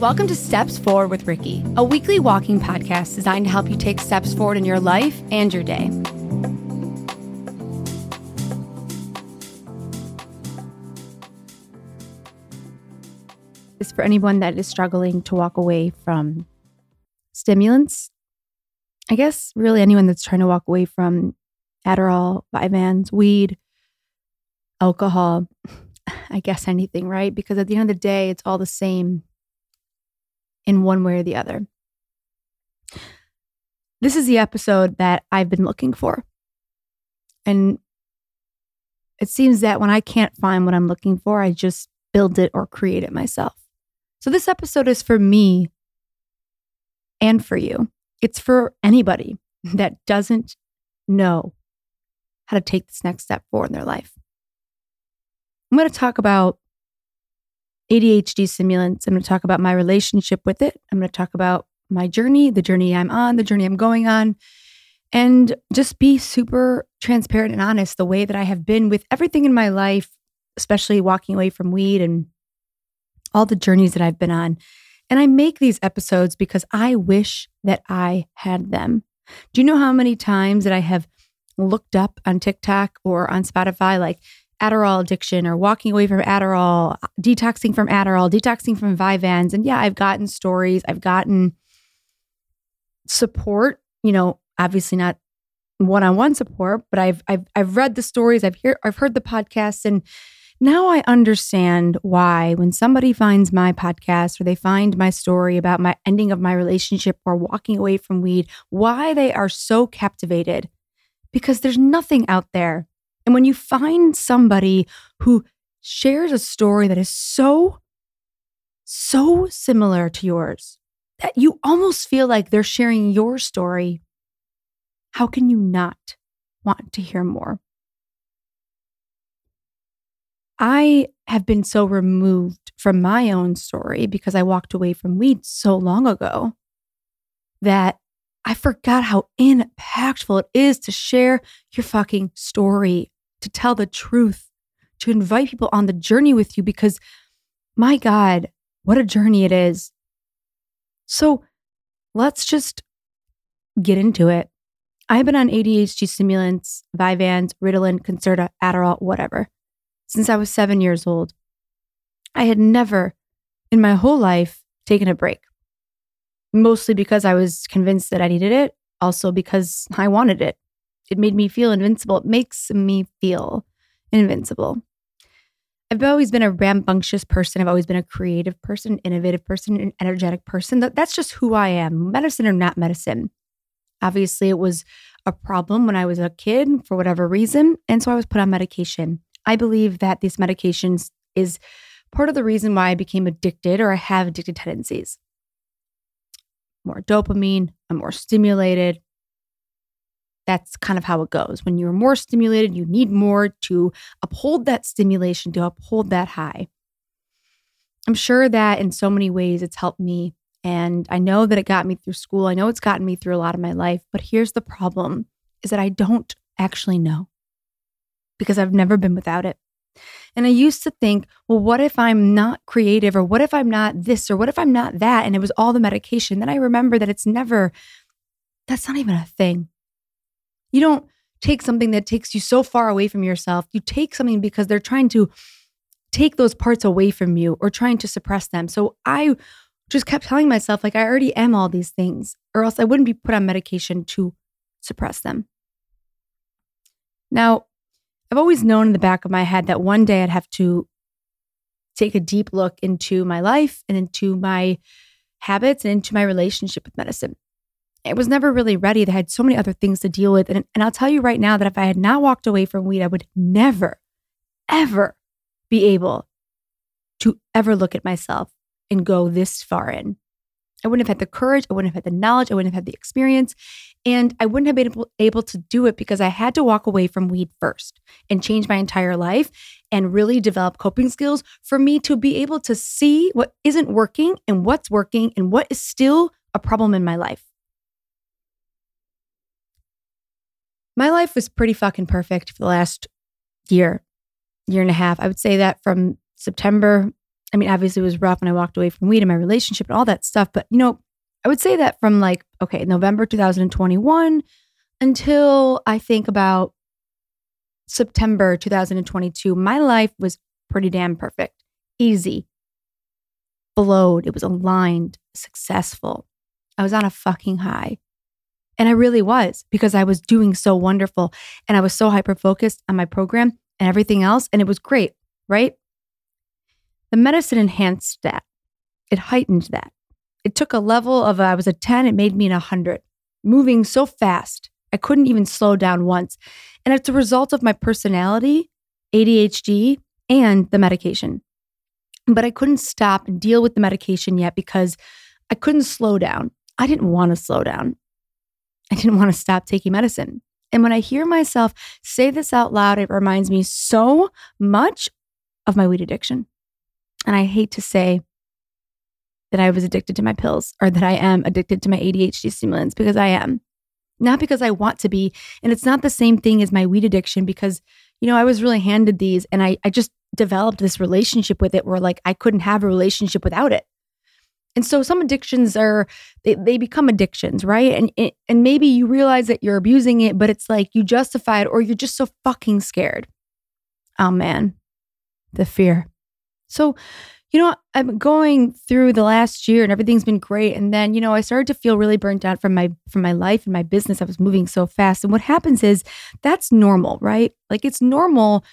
Welcome to Steps Forward with Ricki, a weekly walking podcast designed to help you take steps forward in your life and your day. Is for anyone that is struggling to walk away from stimulants. I guess really anyone that's trying to walk away from Adderall, Vyvanse, weed, alcohol, I guess anything, right? Because at the end of the day, it's all the same in one way or the other. This is the episode that I've been looking for. And it seems that when I can't find what I'm looking for, I just build it or create it myself. So this episode is for me and for you. It's for anybody that doesn't know how to take this next step forward in their life. I'm going to talk about ADHD stimulants. I'm going to talk about my relationship with it. I'm going to talk about my journey, the journey I'm on, the journey I'm going on, and just be super transparent and honest the way that I have been with everything in my life, especially walking away from weed and all the journeys that I've been on. And I make these episodes because I wish that I had them. Do you know how many times that I have looked up on TikTok or on Spotify, like Adderall addiction or walking away from Adderall, detoxing from Adderall, detoxing from Vyvanse. And yeah, I've gotten stories, I've gotten support, you know, obviously not one-on-one support, but I've I've I've read the stories, I've hear I've heard the podcasts and now I understand why when somebody finds my podcast or they find my story about my ending of my relationship or walking away from weed, why they are so captivated. Because there's nothing out there and when you find somebody who shares a story that is so, so similar to yours that you almost feel like they're sharing your story, how can you not want to hear more? I have been so removed from my own story because I walked away from weed so long ago that I forgot how impactful it is to share your fucking story to tell the truth, to invite people on the journey with you because my God, what a journey it is. So let's just get into it. I've been on ADHD stimulants, Vyvanse, Ritalin, Concerta, Adderall, whatever, since I was seven years old. I had never in my whole life taken a break, mostly because I was convinced that I needed it, also because I wanted it. It made me feel invincible. It makes me feel invincible. I've always been a rambunctious person. I've always been a creative person, innovative person, an energetic person. That's just who I am, medicine or not medicine. Obviously, it was a problem when I was a kid for whatever reason. And so I was put on medication. I believe that these medications is part of the reason why I became addicted or I have addicted tendencies. More dopamine, I'm more stimulated, that's kind of how it goes. When you're more stimulated, you need more to uphold that stimulation, to uphold that high. I'm sure that in so many ways it's helped me. And I know that it got me through school. I know it's gotten me through a lot of my life. But here's the problem is that I don't actually know because I've never been without it. And I used to think, well, what if I'm not creative or what if I'm not this or what if I'm not that? And it was all the medication. Then I remember that it's never, that's not even a thing. You don't take something that takes you so far away from yourself. You take something because they're trying to take those parts away from you or trying to suppress them. So I just kept telling myself, like, I already am all these things, or else I wouldn't be put on medication to suppress them. Now, I've always known in the back of my head that one day I'd have to take a deep look into my life and into my habits and into my relationship with medicine. I was never really ready. They had so many other things to deal with. And, and I'll tell you right now that if I had not walked away from weed, I would never, ever be able to ever look at myself and go this far in. I wouldn't have had the courage. I wouldn't have had the knowledge. I wouldn't have had the experience. And I wouldn't have been able, able to do it because I had to walk away from weed first and change my entire life and really develop coping skills for me to be able to see what isn't working and what's working and what is still a problem in my life. My life was pretty fucking perfect for the last year, year and a half. I would say that from September I mean, obviously it was rough when I walked away from weed and my relationship and all that stuff. But, you know, I would say that from like, okay, November 2021 until I think about September 2022, my life was pretty damn perfect, easy, flowed. It was aligned, successful. I was on a fucking high. And I really was because I was doing so wonderful and I was so hyper focused on my program and everything else. And it was great, right? The medicine enhanced that, it heightened that. It took a level of, I was a 10, it made me an 100, moving so fast. I couldn't even slow down once. And it's a result of my personality, ADHD, and the medication. But I couldn't stop and deal with the medication yet because I couldn't slow down. I didn't want to slow down. I didn't want to stop taking medicine. And when I hear myself say this out loud, it reminds me so much of my weed addiction. And I hate to say that I was addicted to my pills or that I am addicted to my ADHD stimulants because I am. Not because I want to be. And it's not the same thing as my weed addiction because, you know, I was really handed these and I, I just developed this relationship with it where like I couldn't have a relationship without it. And so some addictions are they, they become addictions, right? And and maybe you realize that you're abusing it, but it's like you justify it or you're just so fucking scared. Oh man. The fear. So, you know, I'm going through the last year and everything's been great and then, you know, I started to feel really burnt out from my from my life and my business. I was moving so fast. And what happens is that's normal, right? Like it's normal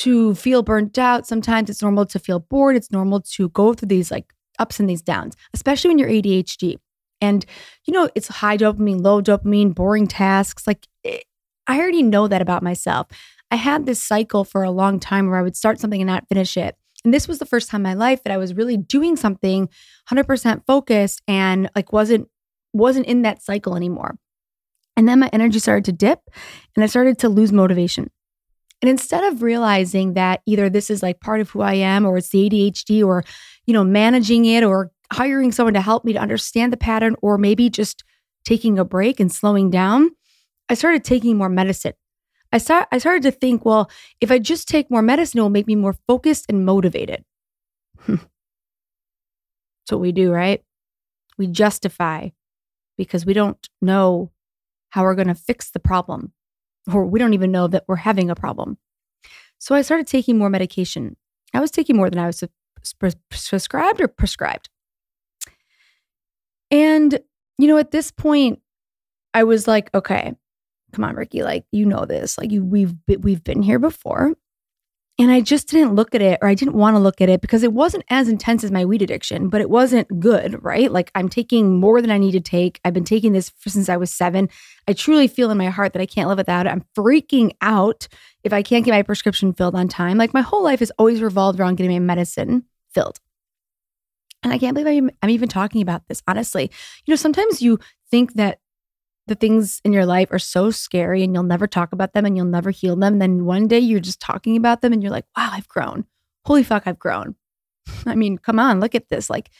to feel burnt out. Sometimes it's normal to feel bored. It's normal to go through these like ups and these downs, especially when you're ADHD. And, you know, it's high dopamine, low dopamine, boring tasks. Like, it, eh, I already know that about myself. I had this cycle for a long time where I would start something and not finish it. And this was the first time in my life that I was really doing something 100% focused and like wasn't wasn't in that cycle anymore. And then my energy started to dip and I started to lose motivation. And instead of realizing that either this is like part of who I am or it's the ADHD or, you know, managing it or hiring someone to help me to understand the pattern or maybe just taking a break and slowing down, I started taking more medicine. I start I started to think, well, if I just take more medicine, it will make me more focused and motivated. That's what we do, right? We justify because we don't know how we're going to fix the problem or we don't even know that we're having a problem. So I started taking more medication. I was taking more than I was prescribed or prescribed. And, you know, at this point, I was like, okay, come on, Ricki, like, you know this. Like, you, we've, we've been here before. And I just didn't look at it or I didn't want to look at it because it wasn't as intense as my weed addiction, but it wasn't good, right? Like I'm taking more than I need to take. I've been taking this since I was seven. I truly feel in my heart that I can't live without it. I'm freaking out if I can't get my prescription filled on time. Like my whole life has always revolved around getting my medicine filled. And I can't believe I'm, I'm even talking about this, honestly. You know, sometimes you think that the things in your life are so scary and you'll never talk about them and you'll never heal them. And then one day you're just talking about them and you're like, wow, I've grown. Holy fuck, I've grown. I mean, come on, look at this. Like,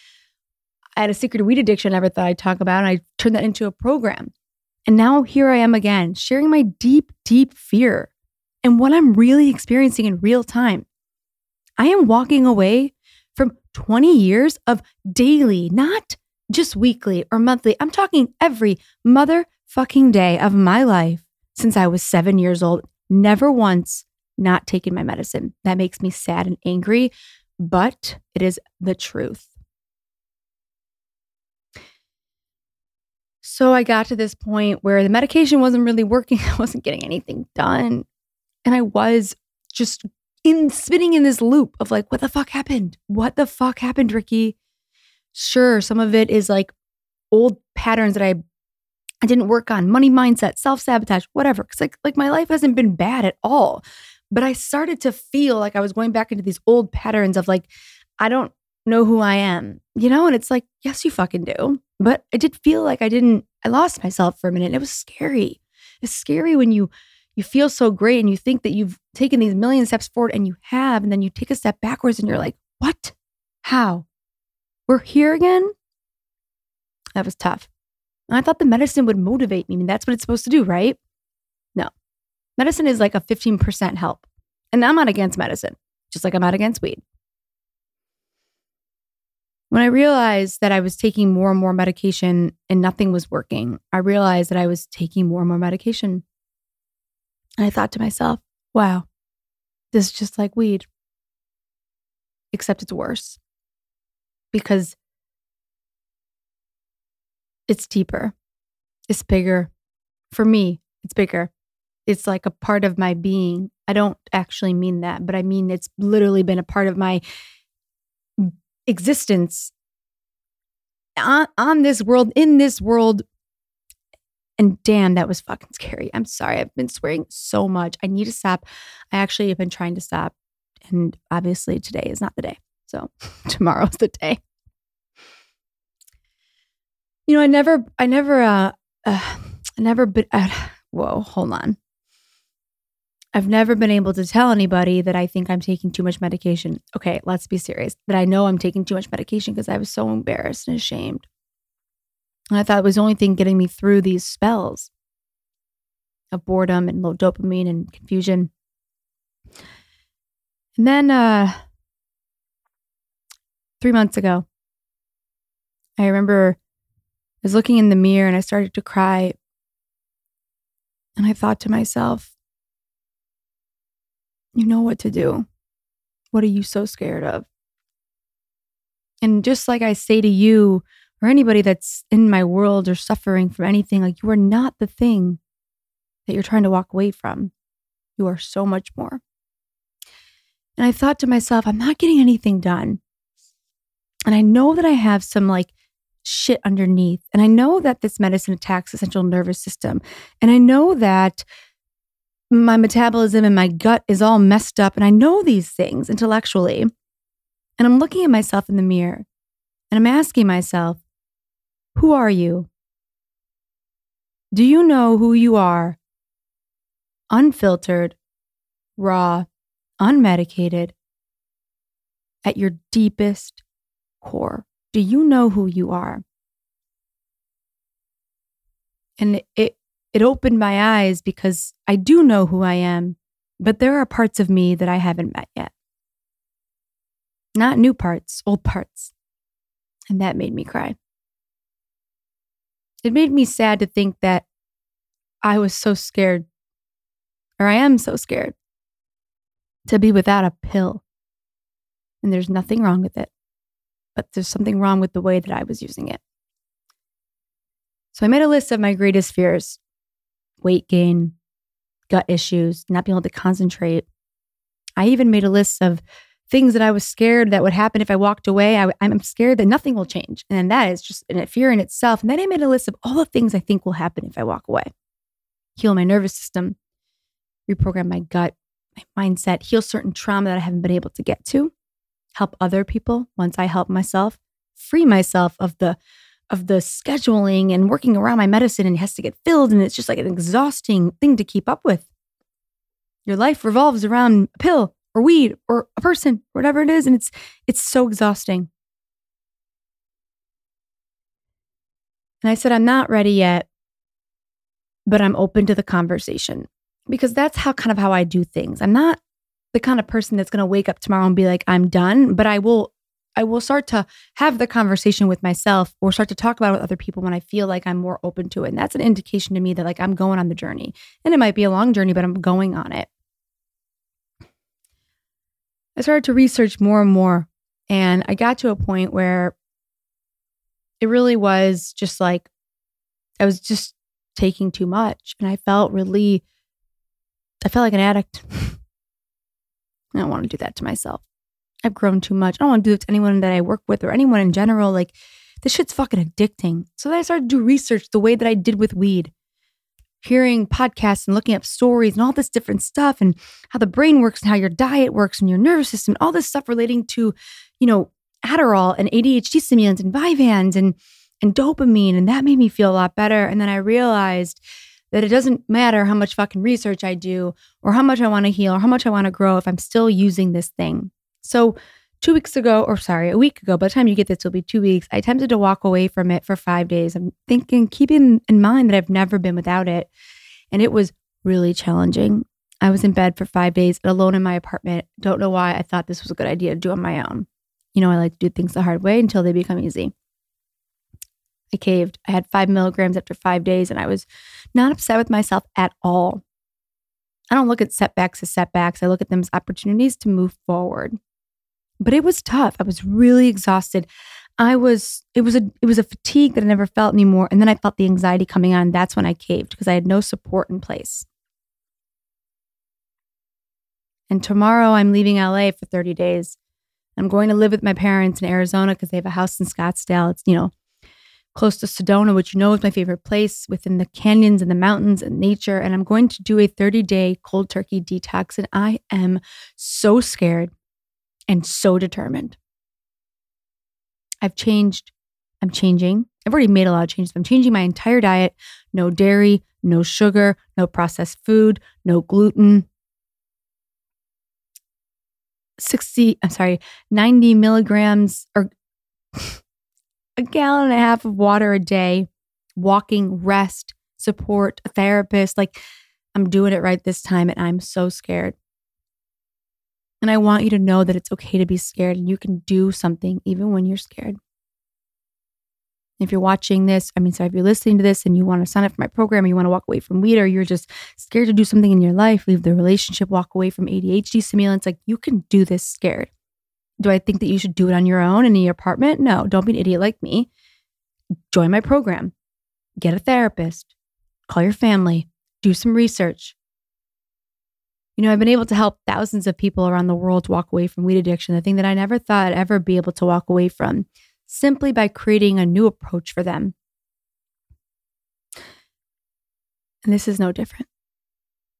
I had a secret weed addiction I never thought I'd talk about, and I turned that into a program. And now here I am again, sharing my deep, deep fear and what I'm really experiencing in real time. I am walking away from 20 years of daily, not just weekly or monthly. I'm talking every motherfucking day of my life since I was seven years old. Never once not taking my medicine. That makes me sad and angry, but it is the truth. So I got to this point where the medication wasn't really working. I wasn't getting anything done. And I was just in spinning in this loop of like, what the fuck happened? What the fuck happened, Ricki? Sure, some of it is like old patterns that I I didn't work on, money mindset, self-sabotage, whatever. Cuz like like my life hasn't been bad at all. But I started to feel like I was going back into these old patterns of like I don't know who I am. You know, and it's like, yes, you fucking do. But I did feel like I didn't I lost myself for a minute. It was scary. It's scary when you you feel so great and you think that you've taken these million steps forward and you have and then you take a step backwards and you're like, "What? How? We're here again. That was tough. And I thought the medicine would motivate me. I mean, that's what it's supposed to do, right? No. Medicine is like a 15% help. And I'm not against medicine, just like I'm not against weed. When I realized that I was taking more and more medication and nothing was working, I realized that I was taking more and more medication. And I thought to myself, wow, this is just like weed, except it's worse because it's deeper, it's bigger. For me, it's bigger. It's like a part of my being. I don't actually mean that, but I mean it's literally been a part of my existence on, on this world, in this world. And damn, that was fucking scary. I'm sorry. I've been swearing so much. I need to stop. I actually have been trying to stop. And obviously, today is not the day. So tomorrow's the day. You know, I never, I never, uh, uh I never, been, uh, whoa, hold on. I've never been able to tell anybody that I think I'm taking too much medication. Okay, let's be serious. That I know I'm taking too much medication because I was so embarrassed and ashamed. And I thought it was the only thing getting me through these spells of boredom and low dopamine and confusion. And then uh, three months ago, I remember I was looking in the mirror and I started to cry. And I thought to myself, you know what to do. What are you so scared of? And just like I say to you or anybody that's in my world or suffering from anything, like you are not the thing that you're trying to walk away from. You are so much more. And I thought to myself, I'm not getting anything done. And I know that I have some like shit underneath. And I know that this medicine attacks the central nervous system. And I know that my metabolism and my gut is all messed up. And I know these things intellectually. And I'm looking at myself in the mirror and I'm asking myself, who are you? Do you know who you are? Unfiltered, raw, unmedicated, at your deepest core. Do you know who you are? And it, it opened my eyes because I do know who I am, but there are parts of me that I haven't met yet. Not new parts, old parts. And that made me cry. It made me sad to think that I was so scared, or I am so scared, to be without a pill. And there's nothing wrong with it, but there's something wrong with the way that I was using it. So I made a list of my greatest fears weight gain, gut issues, not being able to concentrate. I even made a list of things that I was scared that would happen if I walked away. I, am scared that nothing will change. And that is just a fear in itself. And then I made a list of all the things I think will happen if I walk away heal my nervous system, reprogram my gut, my mindset, heal certain trauma that I haven't been able to get to, help other people once I help myself, free myself of the of the scheduling and working around my medicine and it has to get filled. And it's just like an exhausting thing to keep up with. Your life revolves around a pill or weed or a person, whatever it is. And it's it's so exhausting. And I said, I'm not ready yet, but I'm open to the conversation because that's how kind of how I do things. I'm not the kind of person that's going to wake up tomorrow and be like, I'm done, but I will I will start to have the conversation with myself or start to talk about it with other people when I feel like I'm more open to it. And that's an indication to me that like I'm going on the journey. And it might be a long journey, but I'm going on it. I started to research more and more. And I got to a point where it really was just like I was just taking too much. And I felt really, I felt like an addict. I don't want to do that to myself. I've grown too much. I don't want to do it to anyone that I work with or anyone in general. Like, this shit's fucking addicting. So then I started to do research the way that I did with weed, hearing podcasts and looking up stories and all this different stuff and how the brain works and how your diet works and your nervous system, all this stuff relating to, you know, Adderall and ADHD stimulants and Vyvanse and and dopamine. And that made me feel a lot better. And then I realized that it doesn't matter how much fucking research I do or how much I want to heal or how much I want to grow if I'm still using this thing. So, two weeks ago, or sorry, a week ago, by the time you get this, it'll be two weeks. I attempted to walk away from it for five days. I'm thinking, keeping in mind that I've never been without it. And it was really challenging. I was in bed for five days alone in my apartment. Don't know why I thought this was a good idea to do on my own. You know, I like to do things the hard way until they become easy. I caved. I had five milligrams after five days, and I was not upset with myself at all. I don't look at setbacks as setbacks. I look at them as opportunities to move forward. But it was tough. I was really exhausted. I was it was a it was a fatigue that I never felt anymore. And then I felt the anxiety coming on. That's when I caved because I had no support in place. And tomorrow I'm leaving LA for 30 days. I'm going to live with my parents in Arizona because they have a house in Scottsdale. It's, you know, close to Sedona, which you know is my favorite place within the canyons and the mountains and nature. And I'm going to do a 30 day cold turkey detox. And I am so scared and so determined. I've changed. I'm changing. I've already made a lot of changes. I'm changing my entire diet no dairy, no sugar, no processed food, no gluten. 60, I'm sorry, 90 milligrams or gallon and a half of water a day, walking, rest, support, a therapist. Like I'm doing it right this time and I'm so scared. And I want you to know that it's okay to be scared and you can do something even when you're scared. If you're watching this, I mean, sorry, if you're listening to this and you want to sign up for my program, or you want to walk away from weed, or you're just scared to do something in your life, leave the relationship, walk away from ADHD stimulants, like you can do this scared. Do I think that you should do it on your own in your apartment? No, don't be an idiot like me. Join my program, get a therapist, call your family, do some research. You know, I've been able to help thousands of people around the world walk away from weed addiction, the thing that I never thought I'd ever be able to walk away from, simply by creating a new approach for them. And this is no different.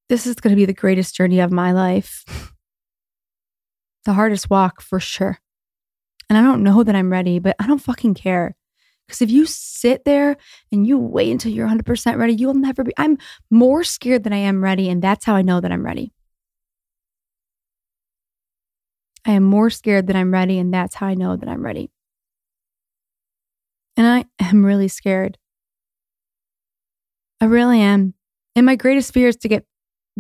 This is going to be the greatest journey of my life. the hardest walk for sure. And I don't know that I'm ready, but I don't fucking care. Because if you sit there and you wait until you're 100% ready, you'll never be. I'm more scared than I am ready. And that's how I know that I'm ready. I am more scared than I'm ready. And that's how I know that I'm ready. And I am really scared. I really am. And my greatest fear is to get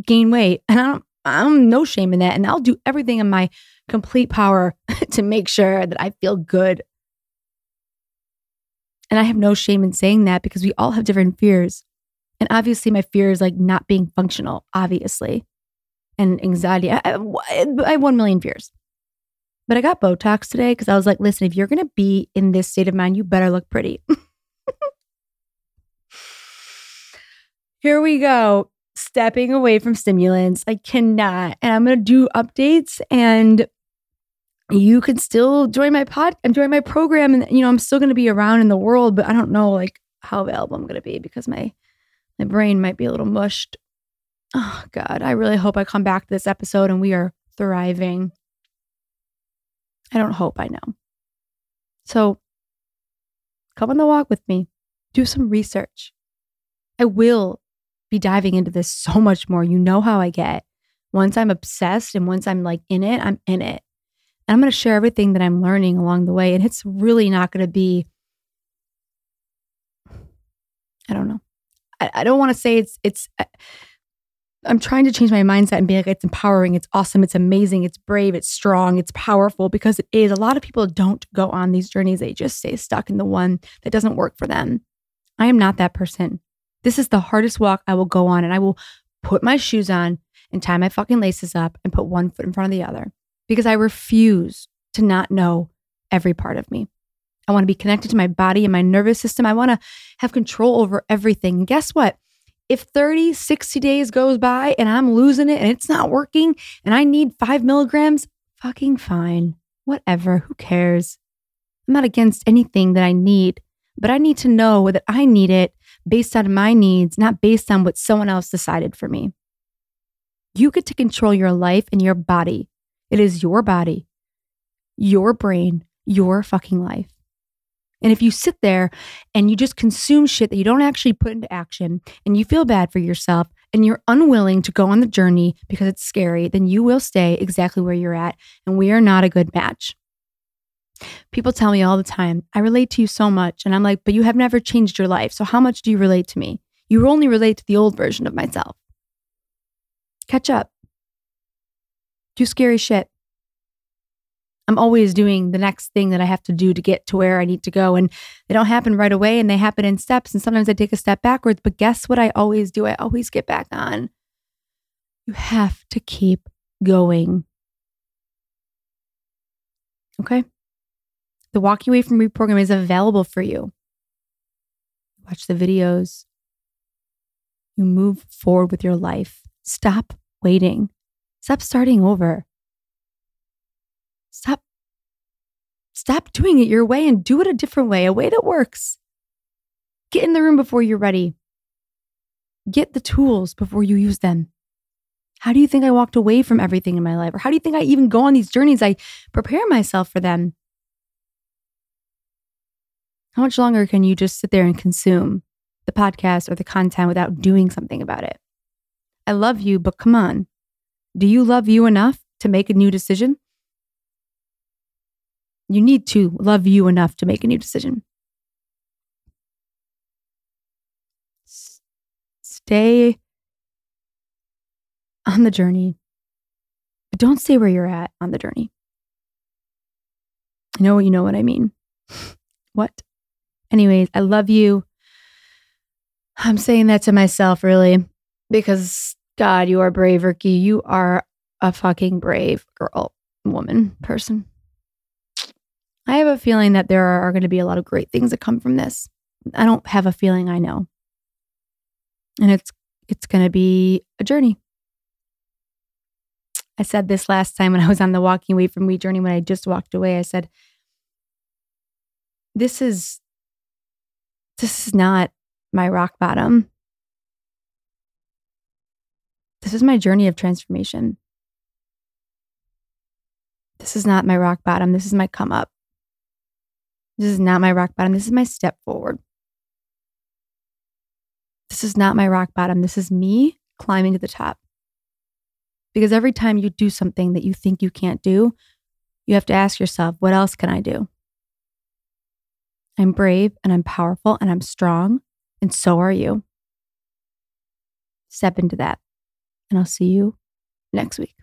gain weight. And I don't, I'm no shame in that. And I'll do everything in my complete power to make sure that I feel good. And I have no shame in saying that because we all have different fears. And obviously, my fear is like not being functional, obviously, and anxiety. I, I, I have 1 million fears. But I got Botox today because I was like, listen, if you're going to be in this state of mind, you better look pretty. Here we go stepping away from stimulants. I cannot. And I'm going to do updates and you can still join my pod join my program. And, you know, I'm still going to be around in the world, but I don't know like how available I'm going to be because my, my brain might be a little mushed. Oh God, I really hope I come back to this episode and we are thriving. I don't hope I know. So come on the walk with me. Do some research. I will be diving into this so much more. You know how I get. Once I'm obsessed and once I'm like in it, I'm in it. And I'm going to share everything that I'm learning along the way. And it's really not going to be, I don't know. I, I don't want to say it's, it's, uh, I'm trying to change my mindset and be like, it's empowering, it's awesome, it's amazing, it's brave, it's strong, it's powerful because it is. A lot of people don't go on these journeys, they just stay stuck in the one that doesn't work for them. I am not that person. This is the hardest walk I will go on, and I will put my shoes on and tie my fucking laces up and put one foot in front of the other because I refuse to not know every part of me. I want to be connected to my body and my nervous system. I want to have control over everything. And guess what? If 30, 60 days goes by and I'm losing it and it's not working and I need five milligrams, fucking fine. Whatever. Who cares? I'm not against anything that I need, but I need to know that I need it based on my needs, not based on what someone else decided for me. You get to control your life and your body. It is your body, your brain, your fucking life. And if you sit there and you just consume shit that you don't actually put into action and you feel bad for yourself and you're unwilling to go on the journey because it's scary, then you will stay exactly where you're at. And we are not a good match. People tell me all the time, I relate to you so much. And I'm like, but you have never changed your life. So how much do you relate to me? You only relate to the old version of myself. Catch up. Do scary shit. I'm always doing the next thing that I have to do to get to where I need to go. And they don't happen right away and they happen in steps. And sometimes I take a step backwards. But guess what I always do? I always get back on. You have to keep going. Okay? The Walking Away from Weed program is available for you. Watch the videos. You move forward with your life. Stop waiting. Stop starting over. Stop stop doing it your way and do it a different way, a way that works. Get in the room before you're ready. Get the tools before you use them. How do you think I walked away from everything in my life? Or how do you think I even go on these journeys? I prepare myself for them. How much longer can you just sit there and consume the podcast or the content without doing something about it? I love you, but come on. Do you love you enough to make a new decision? You need to love you enough to make a new decision. S- stay on the journey, but don't stay where you're at on the journey. I know you know what I mean. what? Anyways, I love you. I'm saying that to myself, really, because God, you are brave, Ricki. You are a fucking brave girl, woman, person. I have a feeling that there are going to be a lot of great things that come from this. I don't have a feeling I know. And it's it's going to be a journey. I said this last time when I was on the walking away from weed journey when I just walked away. I said this is this is not my rock bottom. This is my journey of transformation. This is not my rock bottom. This is my come up. This is not my rock bottom. This is my step forward. This is not my rock bottom. This is me climbing to the top. Because every time you do something that you think you can't do, you have to ask yourself, what else can I do? I'm brave and I'm powerful and I'm strong, and so are you. Step into that, and I'll see you next week.